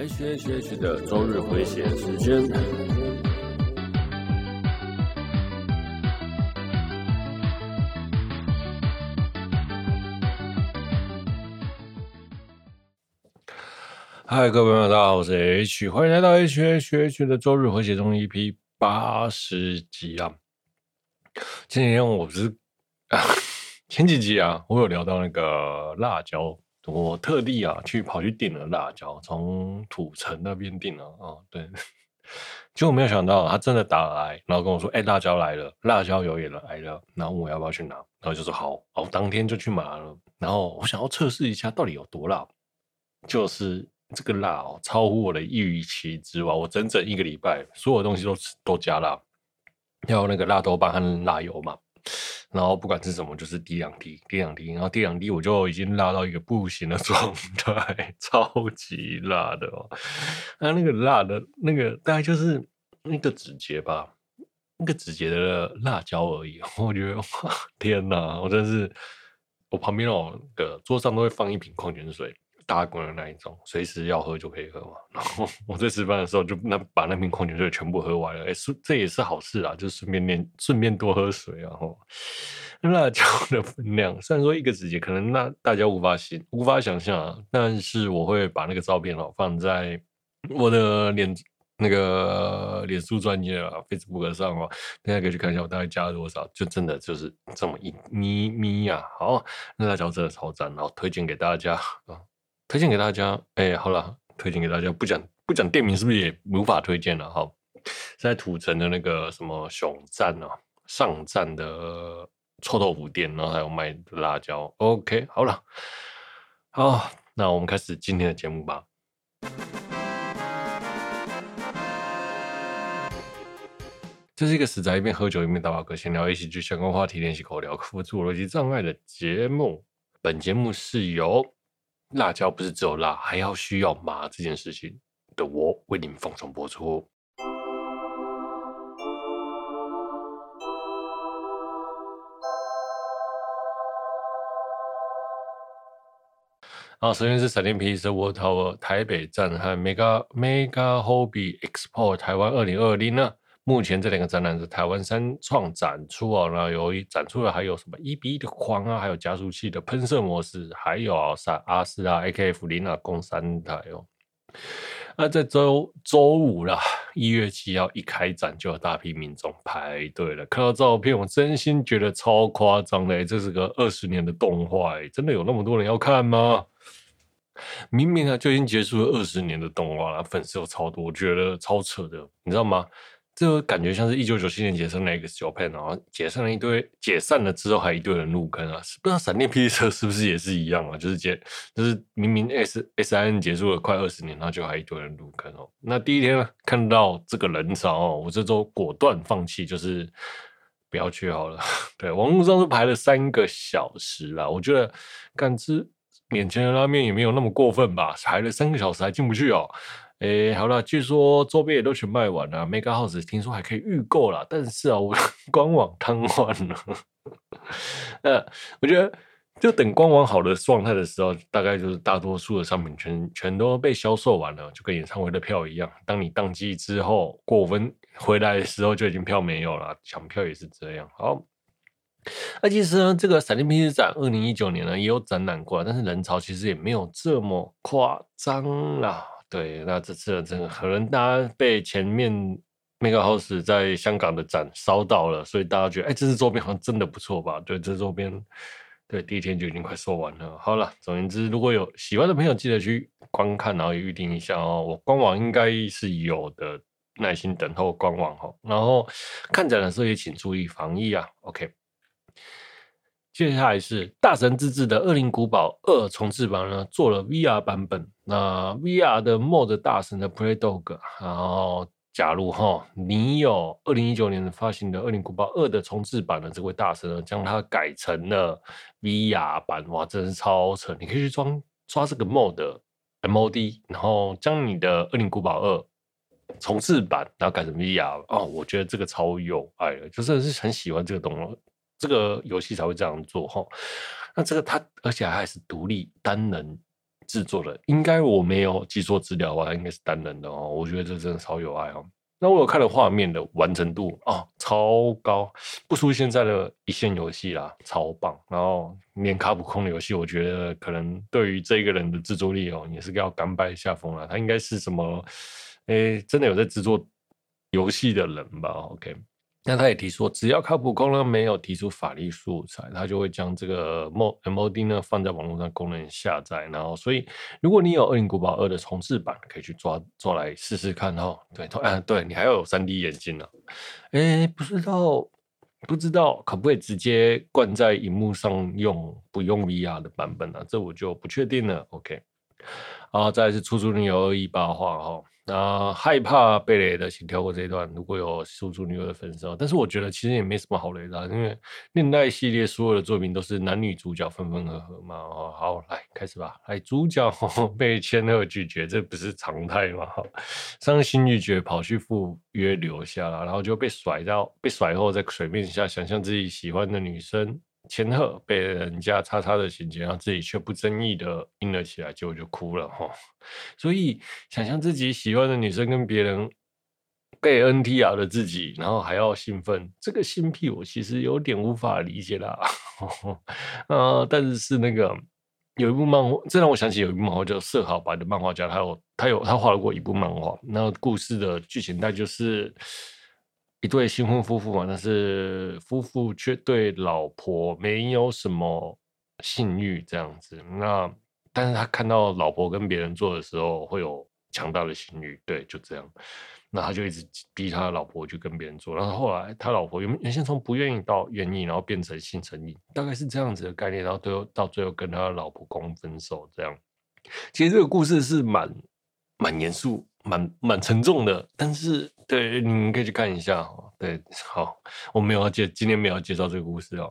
H H H 的周日回血时间。嗨，各位朋友，大家好，我是 H，欢迎来到 H H H 的周日回血中 EP 八十集啊。前几天我不是，前几集啊，我有聊到那个辣椒。我特地啊去跑去订了辣椒，从土城那边订了啊。对，结果没有想到他真的打来，然后跟我说：“哎、辣椒来了，辣椒油也来了。”然后问我要不要去拿，然后就说：“好。”我当天就去拿了。然后我想要测试一下到底有多辣，就是这个辣哦，超乎我的预期之外。我整整一个礼拜，所有东西都都加辣，要那个辣豆瓣和辣油嘛。然后不管是什么，就是滴两滴，滴两滴，然后滴两滴，我就已经辣到一个不行的 状态，超级辣的哦。那那个辣的，那个大概就是那个指节吧，那个指节的辣椒而已。我觉得哇，天哪！我真是，我旁边哦，个桌上都会放一瓶矿泉水。大罐的那一种，随时要喝就可以喝嘛。然后我在吃饭的时候就那把那瓶矿泉水全部喝完了，哎，是这也是好事啊，就顺便练，顺便多喝水啊。吼，辣椒的分量，虽然说一个指节可能那大家无法想无法想象啊，但是我会把那个照片哦放在我的脸那个脸书专业啊 Facebook 上哦，大家可以去看一下我大概加了多少，就真的就是这么一咪咪呀。好，那辣椒真的超赞，然后推荐给大家啊。推荐给大家，哎、好了，推荐给大家，不讲不讲店名，是不是也无法推荐了？哈，在土城的那个什么熊站啊，上站的臭豆腐店，然后还有卖辣椒。OK，好了，好，那我们开始今天的节目吧。这是一个死宅一边喝酒一边打马闲聊一起去相关话题练习口聊，克服自我逻辑障碍的节目。本节目是由。辣椒不是只有辣，还要需要麻这件事情的我为你们放送播出。好，首先是闪电霹雳车 World Tower 台北站和 Mega Mega Hobby Expo 台湾二零二零呢。目前这两个展览是台湾三创展出哦，然后有一展出的还有什么一比一的框啊，还有加速器的喷射模式，还有啊阿斯啊 AKF 零啊共三台哦。那在周周五啦，一月七号一开展就有大批民众排队了。看到照片，我真心觉得超夸张的，这是个二十年的动画，真的有那么多人要看吗？明明啊就已经结束了二十年的动画了，粉丝有超多，我觉得超扯的，你知道吗？这个感觉像是一九九七年解散的 X Japan，然后解散了一堆，解散了之后还一堆人入坑啊！不知道闪电霹雳车是不是也是一样啊？就是解，就是明明 S S I N 结束了快二十年，然后就还一堆人入坑哦。那第一天呢，看到这个人潮哦，我这周果断放弃，就是不要去好了。对，网络上是排了三个小时啦，我觉得敢吃免钱的拉面也没有那么过分吧？排了三个小时还进不去哦。哎，好了，据说周边也都全卖完了，Mega House 听说还可以预购了，但是啊，我 官网瘫痪了。那我觉得，就等官网好的状态的时候，大概就是大多数的商品全全都被销售完了，就跟演唱会的票一样。当你当机之后过分回来的时候，就已经票没有了。抢票也是这样。好，那其实呢，这个闪电霹雳展二零一九年呢也有展览过，但是人潮其实也没有这么夸张啊。对，那这次真的可能大家被前面 Mega House 在香港的展烧到了，所以大家觉得，哎，这次周边好像真的不错吧？对，这周边，对，第一天就已经快售完了。好了，总言之，如果有喜欢的朋友，记得去观看，然后也预定一下哦。我官网应该是有的，耐心等候官网哈。然后看展的时候也请注意防疫啊。OK。接下来是大神自制的《恶灵古堡二》重制版呢，做了 VR 版本。那 VR 的 Mod 大神的 Play Dog，然后假如哈你有二零一九年发行的《恶灵古堡二》的重制版的这位大神呢，将它改成了 VR 版，哇，真是超扯！你可以去装刷这个 Mod MOD，然后将你的《恶灵古堡二》重制版，然后改成 VR 哦，我觉得这个超有爱了，就真的是很喜欢这个东西。这个游戏才会这样做哈，那这个它而且还是独立单人制作的，应该我没有记错资料的话，应该是单人的哦。我觉得这真的超有爱哦。那我有看了画面的完成度哦，超高，不输现在的一线游戏啦，超棒。然后连卡普空的游戏，我觉得可能对于这个人的制作力哦，也是要甘拜下风了。他应该是什么？诶，真的有在制作游戏的人吧？OK。那他也提说，只要靠谱功能没有提出法律素材，他就会将这个 MOD 呢放在网络上供人下载。然后，所以如果你有《恶灵古堡二》的重制版，可以去抓抓来试试看哦。对，啊，对你还要有三 D 眼镜呢。哎，不知道不知道可不可以直接灌在荧幕上用，不用 VR 的版本呢？这我就不确定了。OK，然后再来是出租女友二一八话哈。啊，害怕被雷的，请跳过这一段。如果有出租女友的粉丝，但是我觉得其实也没什么好雷的，因为恋爱系列所有的作品都是男女主角分分合合嘛。哦，好，来开始吧。来，主角被千鹤拒绝，这不是常态吗？伤心欲绝，跑去赴约留下了，然后就被甩到被甩后，在水面下想象自己喜欢的女生。千鹤被人家叉叉的情节，然后自己却不争意的硬了起来，结果就哭了哈。所以想象自己喜欢的女生跟别人被 NTR 的自己，然后还要兴奋，这个心癖我其实有点无法理解啦。啊，但是是那个有一部漫画，这让我想起有一部漫画叫《色好白》的漫画家，他有他有他画过一部漫画，那故事的剧情大概就是。一对新婚夫妇嘛，但是夫妇却对老婆没有什么性欲这样子。那但是他看到老婆跟别人做的时候，会有强大的性欲，对，就这样。那他就一直逼他老婆去跟别人做，然后后来他老婆原原先从不愿意到愿意，然后变成性成瘾，大概是这样子的概念。然后最后到最后跟他老婆公分手这样。其实这个故事是蛮蛮严肃。蛮蛮沉重的，但是对，你们可以去看一下。对，好，我没有要介，今天没有要介绍这个故事哦。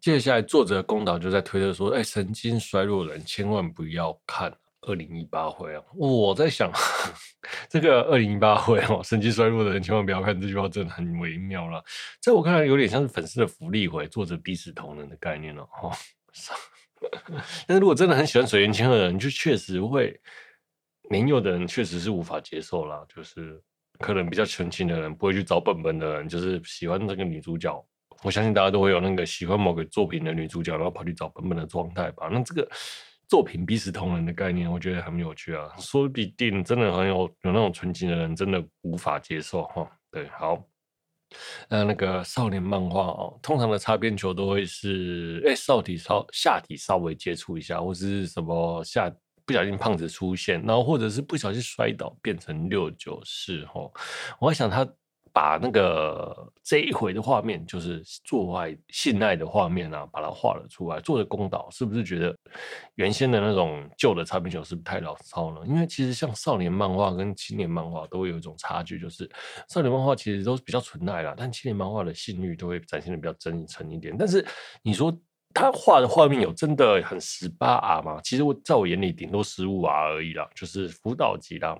接下来，作者宫岛就在推特说：“哎，神经衰弱的人千万不要看二零一八会啊！”我在想，这个二零一八会哦，神经衰弱的人千万不要看这句话，真的很微妙了。在我看来，有点像是粉丝的福利会，作者彼此同仁的概念了哦。但是如果真的很喜欢水原千鹤的人，就确实会。年幼的人确实是无法接受啦，就是可能比较纯情的人不会去找本本的人，就是喜欢这个女主角。我相信大家都会有那个喜欢某个作品的女主角，然后跑去找本本的状态吧。那这个作品彼此同仁的概念，我觉得很有趣啊。说不定真的很有有那种纯情的人，真的无法接受哈。对，好，那那个少年漫画哦，通常的擦边球都会是哎，少体稍下体稍微接触一下，或是什么下。不小心胖子出现，然后或者是不小心摔倒变成六九四吼，我在想他把那个这一回的画面，就是做爱性爱的画面啊，把它画了出来。做的公道是不是觉得原先的那种旧的擦边球是不是太老骚了？因为其实像少年漫画跟青年漫画都会有一种差距，就是少年漫画其实都是比较纯爱啦，但青年漫画的性欲都会展现的比较真诚一点。但是你说。他画的画面有真的很十八 R 吗？其实我在我眼里顶多十五 R 而已啦，就是辅导级啦，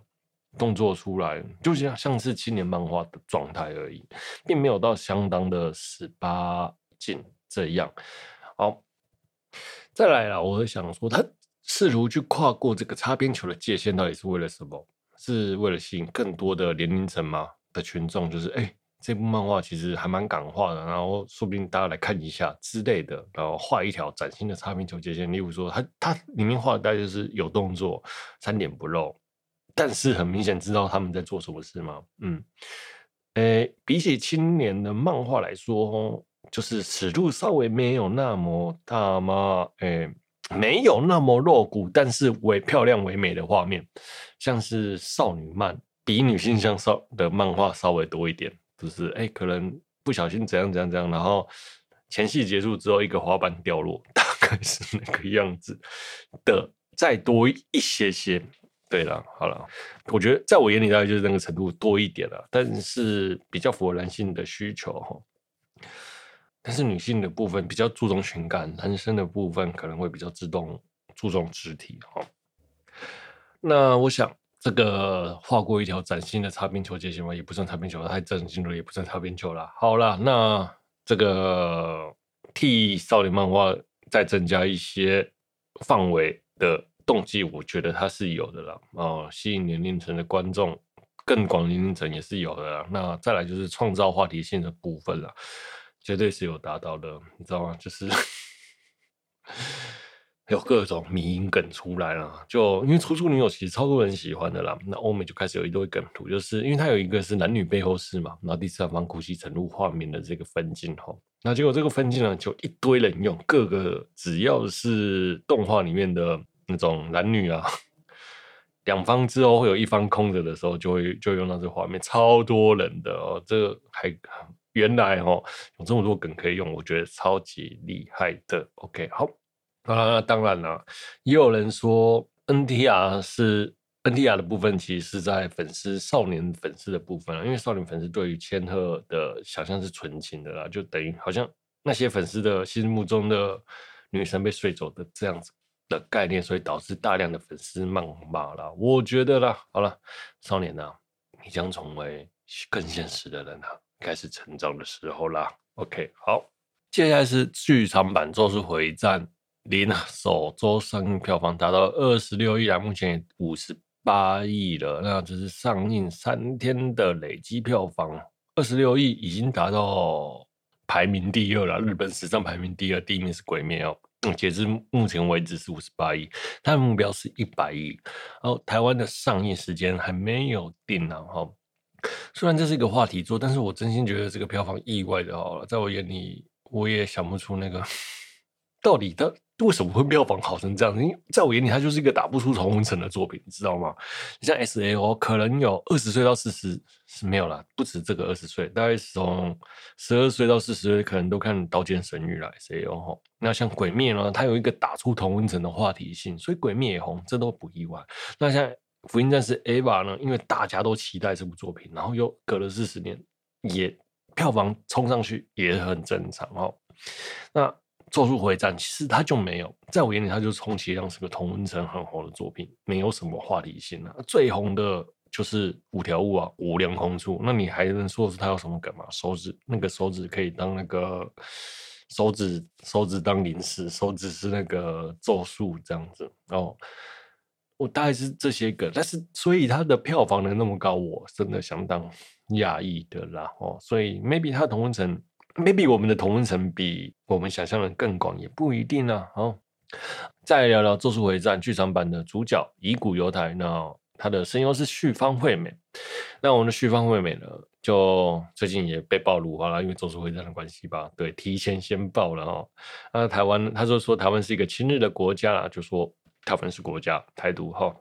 动作出来就像像是青年漫画的状态而已，并没有到相当的十八禁这样。好，再来啦，我会想说，他试图去跨过这个擦边球的界限，到底是为了什么？是为了吸引更多的年龄层吗？的群众就是哎。这部漫画其实还蛮感化的，然后说不定大家来看一下之类的，然后画一条崭新的擦边球界线。例如说，它它里面画的大概就是有动作，三点不漏，但是很明显知道他们在做什么事吗？嗯，诶，比起青年的漫画来说，就是尺度稍微没有那么大吗？诶，没有那么露骨，但是唯漂亮唯美的画面，像是少女漫，比女性向少的漫画稍微多一点。就是哎，可能不小心怎样怎样怎样，然后前戏结束之后，一个滑板掉落，大概 是那个样子的，再多一些些。对了，好了，我觉得在我眼里大概就是那个程度多一点了，但是比较符合男性的需求哈。但是女性的部分比较注重情感，男生的部分可能会比较自动注重肢体哈。那我想。这个画过一条崭新的擦边球界线吗？也不算擦边球，太崭新了，也不算擦边球了。好了，那这个替少年漫画再增加一些范围的动机，我觉得它是有的啦。哦，吸引年龄层的观众，更广年龄层也是有的啦。那再来就是创造话题性的部分啦，绝对是有达到的，你知道吗？就是。有各种迷因梗出来了，就因为《出租女友》其实超多人喜欢的啦，那欧美就开始有一堆梗图，就是因为它有一个是男女背后事嘛，然后第三方哭泣沉入画面的这个分镜哈，那结果这个分镜呢，就一堆人用，各个只要是动画里面的那种男女啊，两方之后会有一方空着的时候，就会就用到这画面，超多人的哦，这个还原来哦有这么多梗可以用，我觉得超级厉害的。OK，好。啊，那当然了，也有人说 NTR 是 NTR 的部分，其实是在粉丝少年粉丝的部分啊，因为少年粉丝对于千鹤的想象是纯情的啦，就等于好像那些粉丝的心目中的女神被睡走的这样子的概念，所以导致大量的粉丝谩骂啦。我觉得啦，好了，少年呐，你将成为更现实的人啊，开始成长的时候啦。OK，好，接下来是剧场版《咒术回战》。零首周上映票房达到二十六亿啊，目前也五十八亿了。那就是上映三天的累积票房二十六亿，已经达到排名第二了。日本史上排名第二，第一名是《鬼灭》哦。截至目前为止是五十八亿，它的目标是一百亿。然后台湾的上映时间还没有定呢。哈，虽然这是一个话题作，但是我真心觉得这个票房意外的好了，在我眼里我也想不出那个 到底的。为什么会票房好成这样？因为在我眼里，它就是一个打不出同温层的作品，你知道吗？你像 S A O，可能有二十岁到四十是没有啦，不止这个二十岁，大概从十二岁到四十岁，可能都看《刀剑神域》了。S A O 那像《鬼灭》呢，它有一个打出同温层的话题性，所以《鬼灭》也红，这都不意外。那像《福音战士 EVA》呢，因为大家都期待这部作品，然后又隔了四十年，也票房冲上去也很正常哦。那咒术回战其实它就没有，在我眼里，它就充其量是个同温层很红的作品，没有什么话题性啊。最红的就是五条悟啊，无量空处。那你还能说是它有什么梗吗？手指那个手指可以当那个手指，手指当零食，手指是那个咒术这样子哦。我大概是这些梗，但是所以它的票房能那么高，我真的相当讶异的啦哦。所以 maybe 它同温层。Maybe 我们的同温层比我们想象的更广，也不一定啊。好，再聊聊《咒术回战》剧场版的主角乙骨忧太，那他的声优是绪方惠美。那我们的绪方惠美呢，就最近也被爆露了，因为《咒术回战》的关系吧？对，提前先爆了哦。那台湾，他就说台湾是一个亲日的国家啦，就说台湾是国家，台独哈。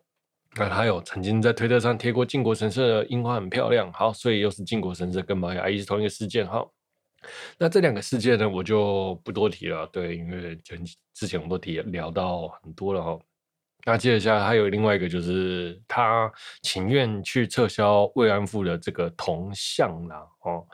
那他有曾经在推特上贴过靖国神社的樱花很漂亮，好，所以又是靖国神社跟玛雅伊是同一个事件，好。那这两个事件呢，我就不多提了。对，因为前之前我们都提聊到很多了哈。那接着下来还有另外一个，就是他情愿去撤销慰安妇的这个铜像啦。哦。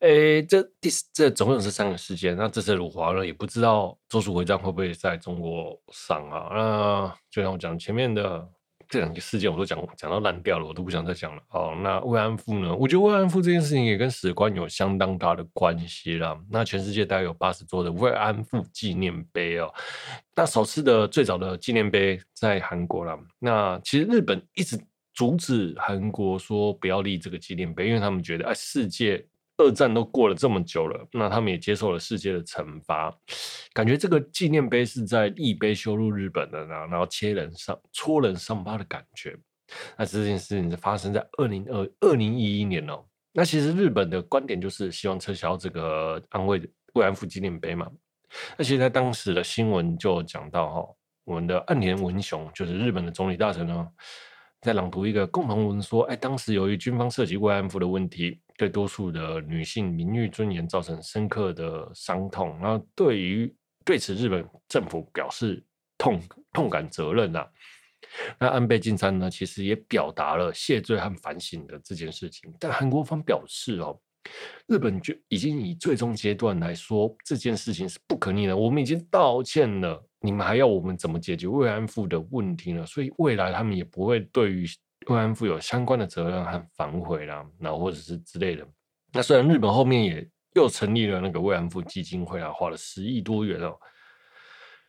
诶，这第这总共是三个事件。那这次辱华呢，也不知道《周树回战》会不会在中国上啊？那就像我讲前面的。这两个事件我都讲讲到烂掉了，我都不想再讲了。哦，那慰安妇呢？我觉得慰安妇这件事情也跟史官有相当大的关系啦。那全世界大概有八十座的慰安妇纪念碑哦。那首次的最早的纪念碑在韩国啦。那其实日本一直阻止韩国说不要立这个纪念碑，因为他们觉得哎，世界。二战都过了这么久了，那他们也接受了世界的惩罚，感觉这个纪念碑是在立碑羞辱日本的，然后切人上戳人伤疤的感觉。那这件事情是发生在二零二二零一一年哦。那其实日本的观点就是希望撤销这个安慰慰安妇纪念碑嘛。那其实在当时的新闻就讲到哈，我们的岸田文雄就是日本的总理大臣呢，在朗读一个共同文说，哎，当时由于军方涉及慰安妇的问题。对多数的女性名誉尊严造成深刻的伤痛，然后对于对此日本政府表示痛痛感责任呐、那安倍晋三呢，其实也表达了谢罪和反省的这件事情。但韩国方表示哦，日本就已经以最终阶段来说，这件事情是不可逆的。我们已经道歉了，你们还要我们怎么解决慰安妇的问题呢？所以未来他们也不会对于。慰安妇有相关的责任和反悔啦，然后或者是之类的。那虽然日本后面也又成立了那个慰安妇基金会啊，花了十亿多元哦。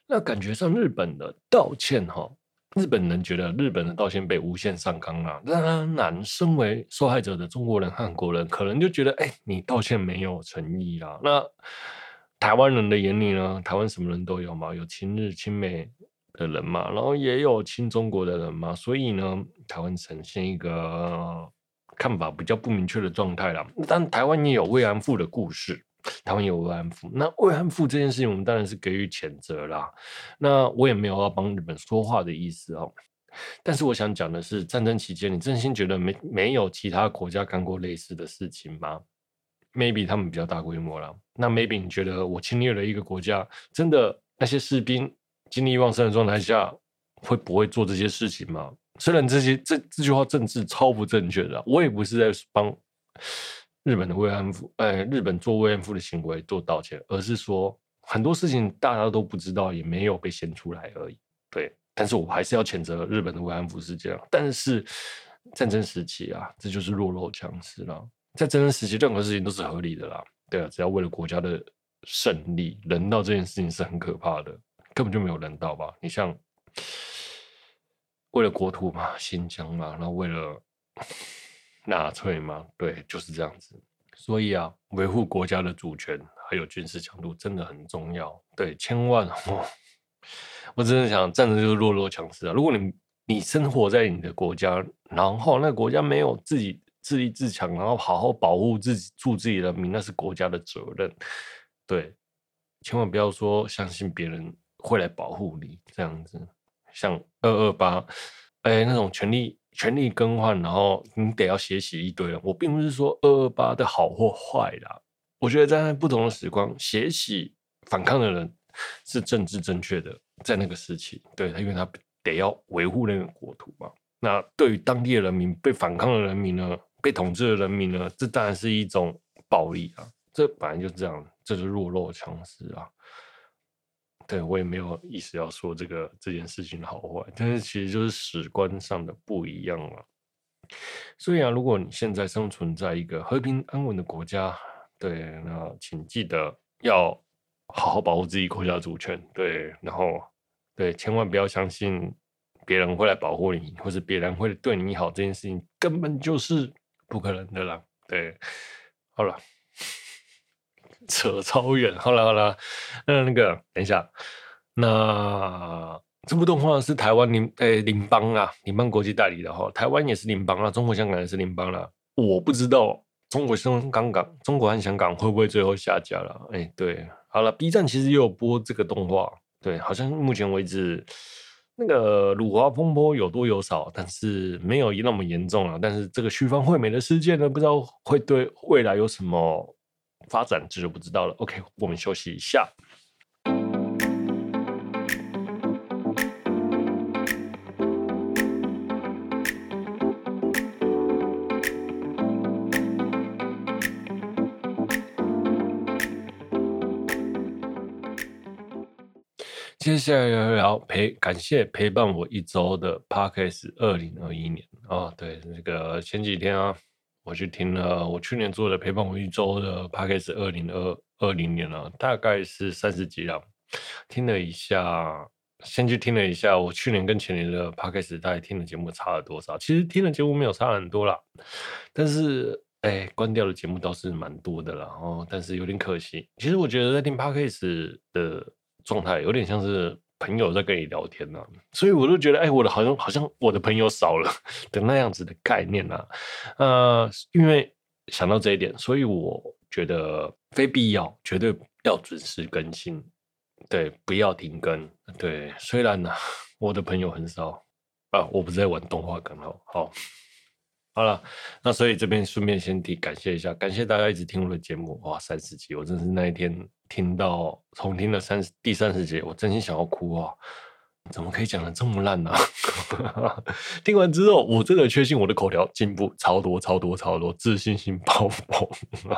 那感觉上日本的道歉哈，日本人觉得日本的道歉被无限上纲了。当然，身为受害者的中国人、韩国人可能就觉得，哎，你道歉没有诚意啦。那台湾人的眼里呢？台湾什么人都有嘛，有亲日亲美的人嘛，然后也有亲中国的人嘛，所以呢，台湾呈现一个看法比较不明确的状态啦。但台湾也有慰安妇的故事。台湾有慰安妇，那慰安妇这件事情，我们当然是给予谴责啦。那我也没有要帮日本说话的意思哦。但是我想讲的是，战争期间，你真心觉得没没有其他国家干过类似的事情吗？Maybe 他们比较大规模啦。那 Maybe 你觉得我侵略了一个国家，真的那些士兵精力旺盛的状态下，会不会做这些事情吗？虽然这些这这句话政治超不正确的，我也不是在帮。日本的慰安妇，呃，日本做慰安妇的行为做道歉，而是说很多事情大家都不知道，也没有被掀出来而已。对，但是我还是要谴责日本的慰安妇是这样。但是战争时期啊，这就是弱肉强食了。在战争时期，任何事情都是合理的啦。对啊，只要为了国家的胜利，人道这件事情是很可怕的，根本就没有人道吧？你像为了国土嘛，新疆嘛，然后为了。纳粹嘛？对，就是这样子。所以啊，维护国家的主权还有军事强度真的很重要。对，千万哦，我真的想，战争就是弱肉强食啊。如果你你生活在你的国家，然后那个国家没有自己自立自强，然后好好保护自己、助自己的民，那是国家的责任。对，千万不要说相信别人会来保护你这样子。像二二八，哎，那种权力。权力更换，然后你得要血洗一堆人。我并不是说二二八的好或坏啦，我觉得在不同的时光，血洗反抗的人是政治正确的，在那个时期，对他，因为他得要维护那个国土嘛。那对于当地的人民，被反抗的人民呢，被统治的人民呢，这当然是一种暴力啊。这本来就是这样，这是弱肉强食啊。对，我也没有意思要说这个这件事情的好坏，但是其实就是史观上的不一样了。所以啊，如果你现在生存在一个和平安稳的国家，对，那请记得要好好保护自己国家主权，对，然后对，千万不要相信别人会来保护你，或是别人会对你好，这件事情根本就是不可能的啦。对，好了。扯超远，好了好了，那那个等一下，那这部动画是台湾联诶联邦啊，联邦国际代理的哈，台湾也是联邦啊，中国香港也是联邦啦。我不知道中国香港港，中国和香港会不会最后下架了？哎，对，好了，B 站其实也有播这个动画，对，好像目前为止那个辱华风波有多有少，但是没有那么严重了。但是这个旭方惠美的事件呢，不知道会对未来有什么。发展这就不知道了。OK，我们休息一下。接下来聊聊陪，感谢陪伴我一周的 Podcast 二零二一年哦，对，那个前几天啊。我去听了我去年做的陪伴我一周的 Podcast 二零二二零年了，大概是三十集了。听了一下，先去听了一下我去年跟前年的 Podcast 大概听的节目差了多少。其实听的节目没有差很多啦，但是哎，关掉的节目倒是蛮多的啦。哦，但是有点可惜。其实我觉得在听 Podcast 的状态有点像是。朋友在跟你聊天呢、啊，所以我都觉得，哎，我的好像好像我的朋友少了 的那样子的概念啊。呃，因为想到这一点，所以我觉得非必要，绝对要准时更新，对，不要停更，对。虽然呢，我的朋友很少啊，我不是在玩动画梗哦，好。好了，那所以这边顺便先提感谢一下，感谢大家一直听我的节目，哇，三十集，我真是那一天听到重听了三十第三十集，我真心想要哭啊！怎么可以讲得这么烂呢、啊？听完之后，我真的确信我的口条进步超多超多超多，自信心爆棚。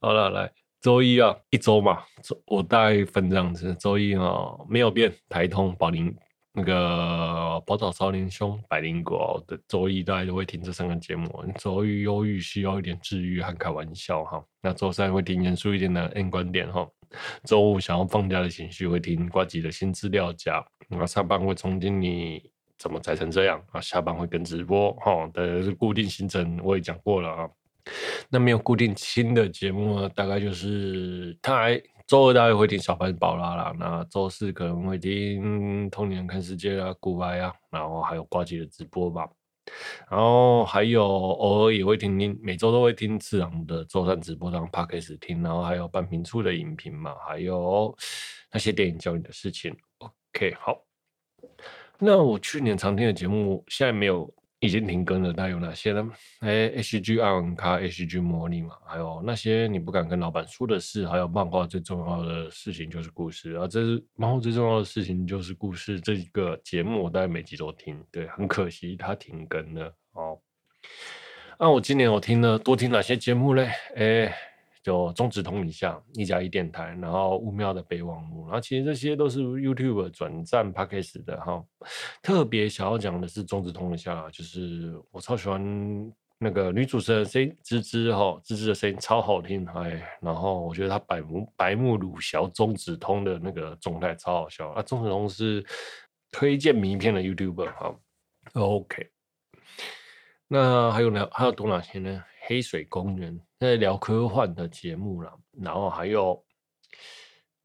好了，来周一啊，一周嘛，我大概分这样子，周一啊没有变，台通保林。那个宝岛少年兄、百灵果的周一，大家都会听这三个节目。周一忧郁需要一点治愈和开玩笑哈，那周三会听严肃一点的 N 观点哈，周五想要放假的情绪会听呱吉的新资料夹，那上班会重听你怎么宅成这样啊，下班会跟直播哈的固定行程，我也讲过了啊。那没有固定新的节目呢，大概就是他还周二大概会听小潘宝拉啦，那周四可能会听童年看世界啊、古白啊，然后还有挂机的直播吧，然后还有偶尔也会听听，每周都会听次郎的周三直播当 Podcast 听，然后还有半瓶醋的影评嘛，还有那些电影教你的事情。OK，好，那我去年常听的节目现在没有。已经停更了，那有哪些呢？哎，H G 爱玩咖，H G 魔力嘛，还有那些你不敢跟老板说的事，还有漫画最重要的事情就是故事啊。这是漫画最重要的事情就是故事。这个节目我大概每集都听，对，很可惜它停更了哦。那、我今年我听了多听哪些节目嘞？哎。有中指通一下一加一电台，然后乌喵的备忘录，然后其实这些都是 YouTube 转战 Podcast 的哈。特别想要讲的是中指通一下，就是我超喜欢那个女主持人声音吱吱哈，吱吱的声音超好听哎。然后我觉得他白目白目鲁小中指通的那个状态超好笑啊。中指通是推荐名片的 YouTuber 哈。OK，那还有呢还有多哪些呢？黑水公园在聊科幻的节目了，然后还有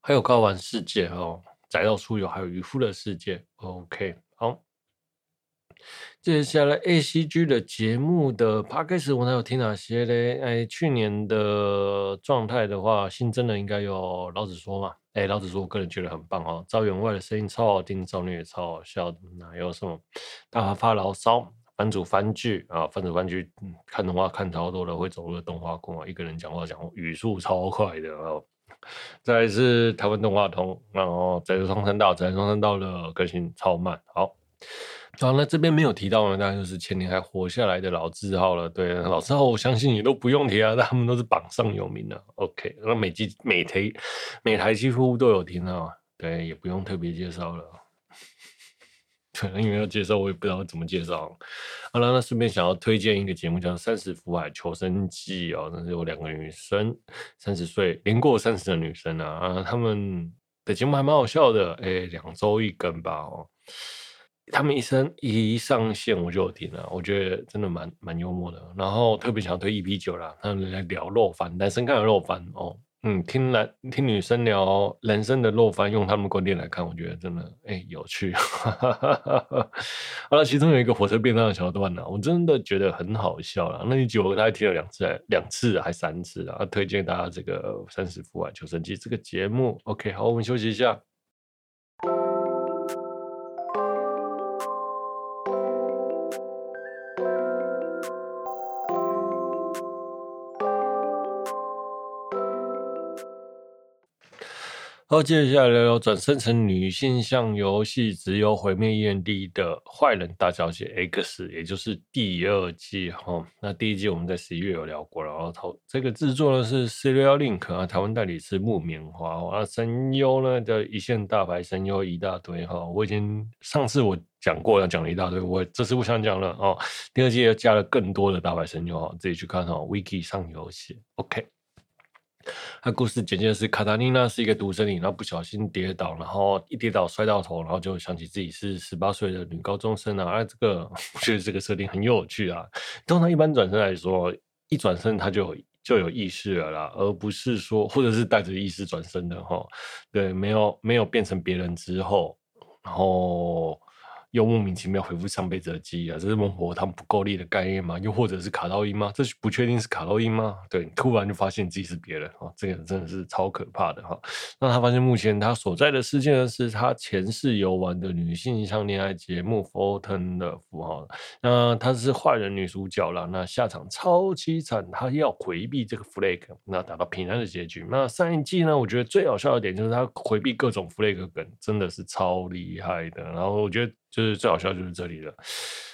还有高玩世界哦，宅到出游，还有渔夫的世界。OK，好，接下来 ACG 的节目的 Podcast 我还有听哪些嘞？哎，去年的状态的话，新增的应该有老子说嘛？哎，老子说我个人觉得很棒哦，赵员外的声音超好听，赵女也超好笑的。那还有什么？大发牢骚。番主番剧啊，番主番剧，看动画看超多了，会走入动画控啊，一个人讲话讲语速超快的哦。再来是台湾动画通，然后宅神双声道，宅神双声道的更新超慢。好，好，那这边没有提到呢，当然就是前年还活下来的老字号了。对，老字号我相信你都不用提啊，他们都是榜上有名的。OK，那每集每台每台几乎都有听啊，对，也不用特别介绍了。可能因为要介绍，我也不知道怎么介绍。好了，那顺便想要推荐一个节目，叫《三十福海求生记》哦。那是有两个女生，三十岁，年过三十的女生啊，啊，他们的节目还蛮好笑的。哎，两周一更吧哦。他们一生一上线我就有听了，我觉得真的蛮蛮幽默的。然后特别想要推 EP 九啦，他们来聊肉番，男生看的肉番哦。嗯，听男听女生聊人生的落番，用他们观点来看，我觉得真的哎、有趣。好了，其中有一个火车变道的桥段呢、我真的觉得很好笑了。那一集我大概听了两次，两次还三次啊，推荐大家这个三十副啊求生记这个节目。OK，好，我们休息一下。好，接下来聊聊转生成女性向游戏，只有毁灭焰帝的坏人大小姐 X，也就是第二季哈。那第一季我们在十一月有聊过了，然后这个制作呢是 c e r i a l Link 啊，台湾代理是木棉花啊，声优呢叫一线大牌声优一大堆哈。我已经上次我讲过了，讲了一大堆，我这次不想讲了哦。第二季又加了更多的大牌声优哈，自己去看哈，Wiki 上游戏，OK。他故事简介是卡塔丽娜是一个独生女，然后不小心跌倒，然后一跌倒摔到头，然后就想起自己是十八岁的女高中生啊。啊，这个 我觉得这个设定很有趣啊。通常一般转身来说，一转身他就就有意识了啦，而不是说或者是带着意识转身的哈。对，没有没有变成别人之后，然后。又莫名其妙恢复上辈子的记忆啊，这是孟婆汤不够力的概念吗？又或者是卡到阴吗？这不确定是卡到阴吗？对，突然就发现自己是别人啊，这个真的是超可怕的哈。那他发现目前他所在的世界呢，是他前世游玩的女性向恋爱节目《Fortune》的符号。那她是坏人女主角了，那下场超凄惨，她要回避这个 flag，那达到平安的结局。那上一季呢，我觉得最好笑的点就是他回避各种 flag 梗，真的是超厉害的。然后我觉得。就是最好笑就是这里了，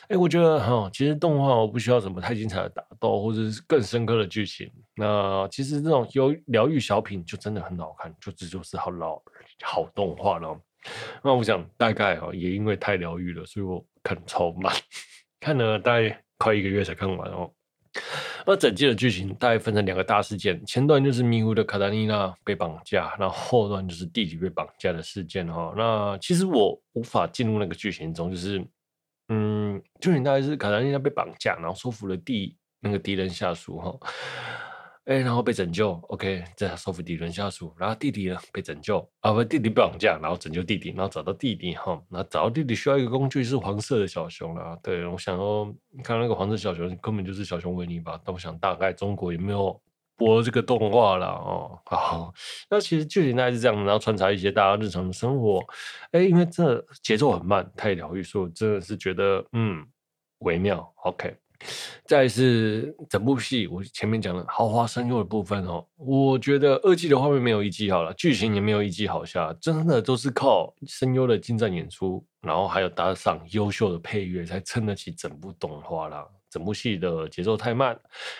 哎，我觉得哈，其实动画我不需要什么太精彩的打斗，或者是更深刻的剧情。那其实这种有疗愈小品就真的很好看，就这就是好老好动画了。那我想大概哈，也因为太疗愈了，所以我看超慢，看了大概快一个月才看完哦。那整季的剧情大概分成两个大事件，前段就是迷糊的卡达尼娜被绑架，然后后段就是弟弟被绑架的事件哈。那其实我无法进入那个剧情中，就是嗯，剧情大概是卡达尼娜被绑架，然后说服了弟那个敌人下属哈。哎，然后被拯救，OK，这收服敌人下属，然后弟弟呢被拯救啊，不，弟弟被绑架，然后拯救弟弟，然后找到弟弟哈，那找到弟弟需要一个工具是黄色的小熊啦，对，我想说，你看那个黄色小熊根本就是小熊维尼吧？但我想大概中国有没有播这个动画啦？哦，好，那其实剧情大概是这样，然后穿插一些大家日常的生活，哎，因为这节奏很慢，太疗愈，所以我真的是觉得嗯微妙，OK。再是整部戏，我前面讲的豪华声优的部分哦，我觉得二季的画面没有一季好了，剧情也没有一季好下，真的都是靠声优的精湛演出，然后还有搭上优秀的配乐，才撑得起整部动画啦。整部戏的节奏太慢，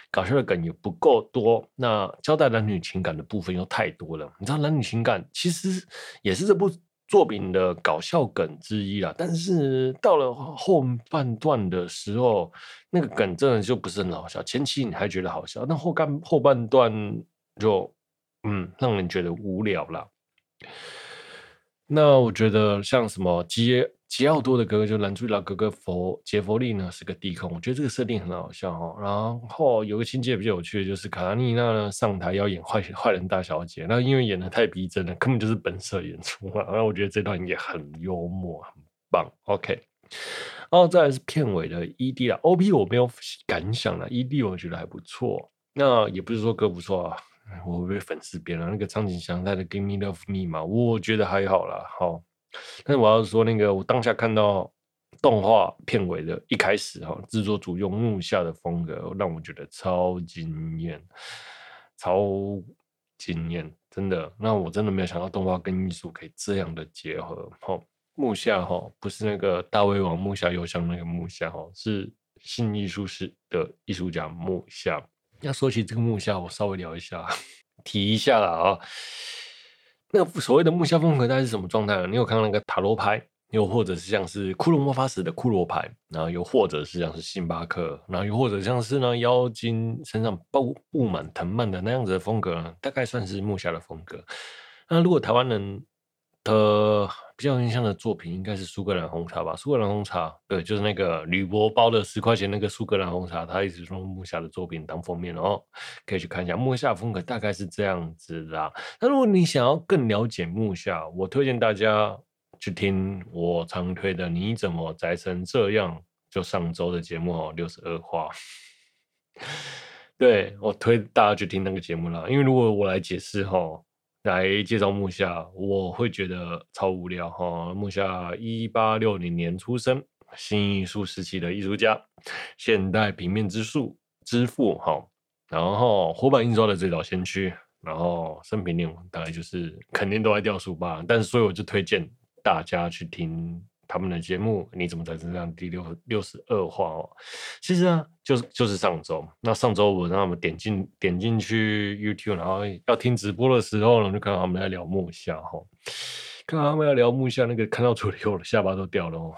搞笑的梗也不够多，那交代男女情感的部分又太多了。你知道男女情感其实也是这部。作品的搞笑梗之一啦，但是到了后半段的时候，那个梗真的就不是很好笑。前期你还觉得好笑，那后半后半段就嗯，让人觉得无聊了。那我觉得像什么杰杰奥多的哥哥，就男主角哥哥佛杰佛利呢，是个地控。我觉得这个设定很好笑哦。然后有个情节比较有趣的，就是卡塔丽娜呢上台要演坏坏人大小姐，那因为演得太逼真了，根本就是本色演出嘛。然后我觉得这段也很幽默，很棒。OK，然后再来是片尾的 ED 啦，OP 我没有感想了，ED 我觉得还不错。那也不是说歌不错啊。我被粉丝编了那个苍井翔太的《Give Me Love Me》嘛，我觉得还好啦。好，但是我要说那个，我当下看到动画片尾的一开始哈，制作组用木下的风格，让我觉得超惊艳，超惊艳，真的。那我真的没有想到动画跟艺术可以这样的结合。哈，木下哈不是那个大胃王木下佑香那个木下哈，是新艺术室的艺术家木下。要说起这个木下，我稍微聊一下，提一下啦啊。那个所谓的木下风格，大概是什么状态呢？你有看到那个塔罗牌，又或者是像是骷髅魔法使的骷髅牌，然后又或者是像是星巴克，然后又或者像是呢妖精身上布布满藤蔓的那样子的风格，大概算是木下的风格。那如果台湾人呃比较印象的作品应该是苏格兰红茶吧？苏格兰红茶，对，就是那个铝箔包的十块钱那个苏格兰红茶，他一直用木下的作品当封面哦，可以去看一下木下风格大概是这样子的。那如果你想要更了解木下，我推荐大家去听我常推的《你怎么宅成这样》，就上周的节目哦，六十二话。对，我推大家去听那个节目啦，因为如果我来解释哈。来介绍木下，我会觉得超无聊哈。木下一八六零年出生，新艺术时期的艺术家，现代平面之术之父哈。然后活版印刷的最早先驱，然后生平年大概就是肯定都在雕塑吧。但是所以我就推荐大家去听。他们的节目你怎么在这样？第六六十二话哦，其实呢，就是就是上周。那上周我让他们点进点进去 YouTube，然后要听直播的时候呢，就看到他们在聊木下哈。看到他们要聊木下，那个看到嘴里我的下巴都掉了哦，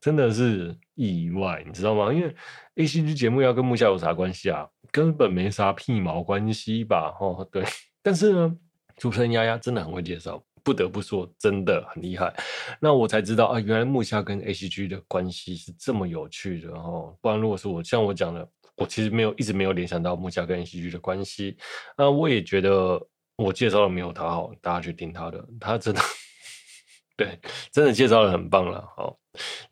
真的是意外，你知道吗？因为 ACG 节目要跟木下有啥关系啊？根本没啥屁毛关系吧？哦，对。但是呢，主持人丫丫真的很会介绍。不得不说，真的很厉害。那我才知道啊，原来木下跟 ACG 的关系是这么有趣的哦。不然，如果是我像我讲的，我其实没有一直没有联想到木下跟 ACG 的关系。那我也觉得我介绍的没有他好，大家去听他的，他真的 对，真的介绍的很棒了。好，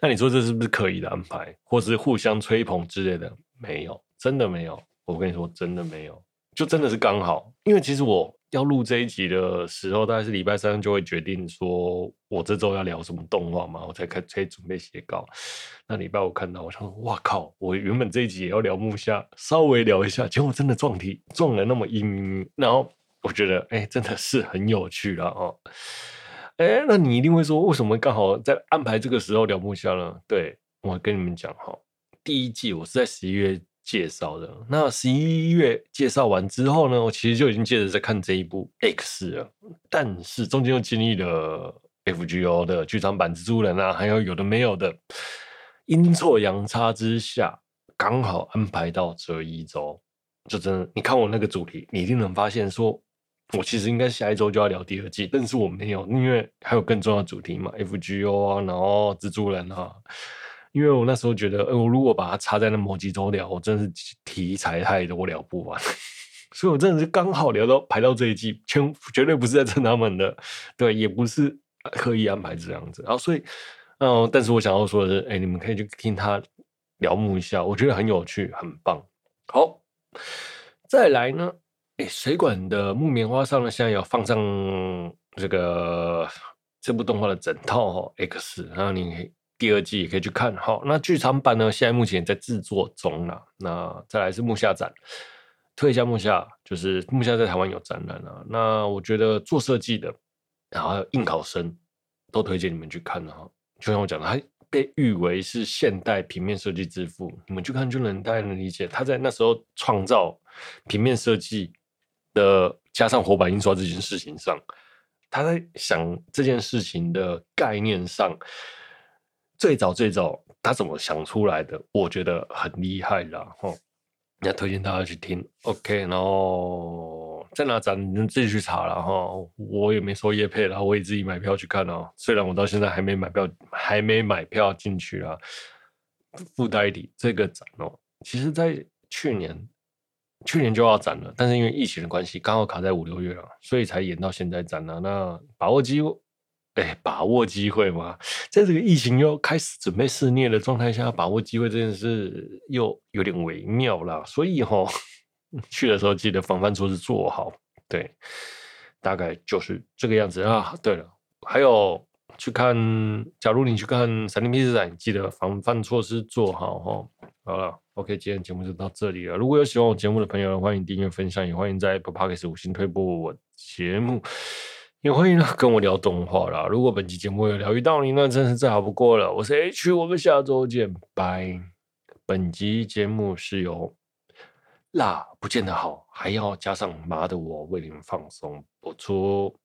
那你说这是不是可以的安排，或是互相吹捧之类的？没有，真的没有。我跟你说，真的没有，就真的是刚好。因为其实我。要录这一集的时候，大概是礼拜三就会决定说，我这周要聊什么动画嘛，我才开才准备写稿。那礼拜我看到，我想说，哇靠！我原本这一集也要聊木下，稍微聊一下，结果真的撞题撞了那么一咪咪。然后我觉得，哎、真的是很有趣了哦。哎、那你一定会说，为什么刚好在安排这个时候聊木下呢？对，我跟你们讲哈，第一季我是在十一月。介绍的那十一月介绍完之后呢，我其实就已经接着在看这一部 X 了，但是中间又经历了 FGO 的剧场版蜘蛛人啊，还有有的没有的，阴错阳差之下，刚好安排到这一周，就真的，你看我那个主题，你一定能发现说。我其实应该下一周就要聊第二季，但是我没有，因为还有更重要的主题嘛，FGO 啊，然后蜘蛛人啊，因为我那时候觉得，呃，我如果把它插在那某几周聊，我真是题材太多聊不完，所以我真的是刚好聊到排到这一季，全绝对不是在蹭他们的，对，也不是刻意安排这样子，然后所以，嗯，但是我想要说的是，哎，你们可以去听他聊木一下，我觉得很有趣，很棒。好，再来呢。水管的木棉花上呢，现在有放上这个这部动画的整套哈 X，然后你第二季也可以去看好。那剧场版呢，现在目前在制作中了。那再来是木下展，推一下木下，就是木下在台湾有展览啊。那我觉得做设计的，然后应考生都推荐你们去看哈。就像我讲的，他被誉为是现代平面设计之父，你们去看就能大概能理解他在那时候创造平面设计。的加上活版印刷这件事情上，他在想这件事情的概念上，最早最早他怎么想出来的？我觉得很厉害啦，吼！那推荐大家去听，OK。然后在哪展，你们自己去查了哈。我也没收业配，然后我也自己买票去看哦。虽然我到现在还没买票，还没买票进去啊。附带一这个展哦，其实在去年。去年就要展了，但是因为疫情的关系，刚好卡在五六月了，所以才延到现在展了。那把握机会，哎，把握机会嘛，在这个疫情又开始准备肆虐的状态下，把握机会这件事又有点微妙了。所以哈，去的时候记得防范措施做好，对，大概就是这个样子啊。对了，还有去看，假如你去看闪电批次展，记得防范措施做好哈。好了。OK，今天节目就到这里了。如果有喜欢我节目的朋友，欢迎订阅、分享，也欢迎在 Apple Podcast 五星推播我节目，也欢迎跟我聊动画啦。如果本期节目有疗愈到你，那真是再好不过了。我是 H，我们下周见，拜。本集节目是由辣不见得好，还要加上麻的我为你们放松播出。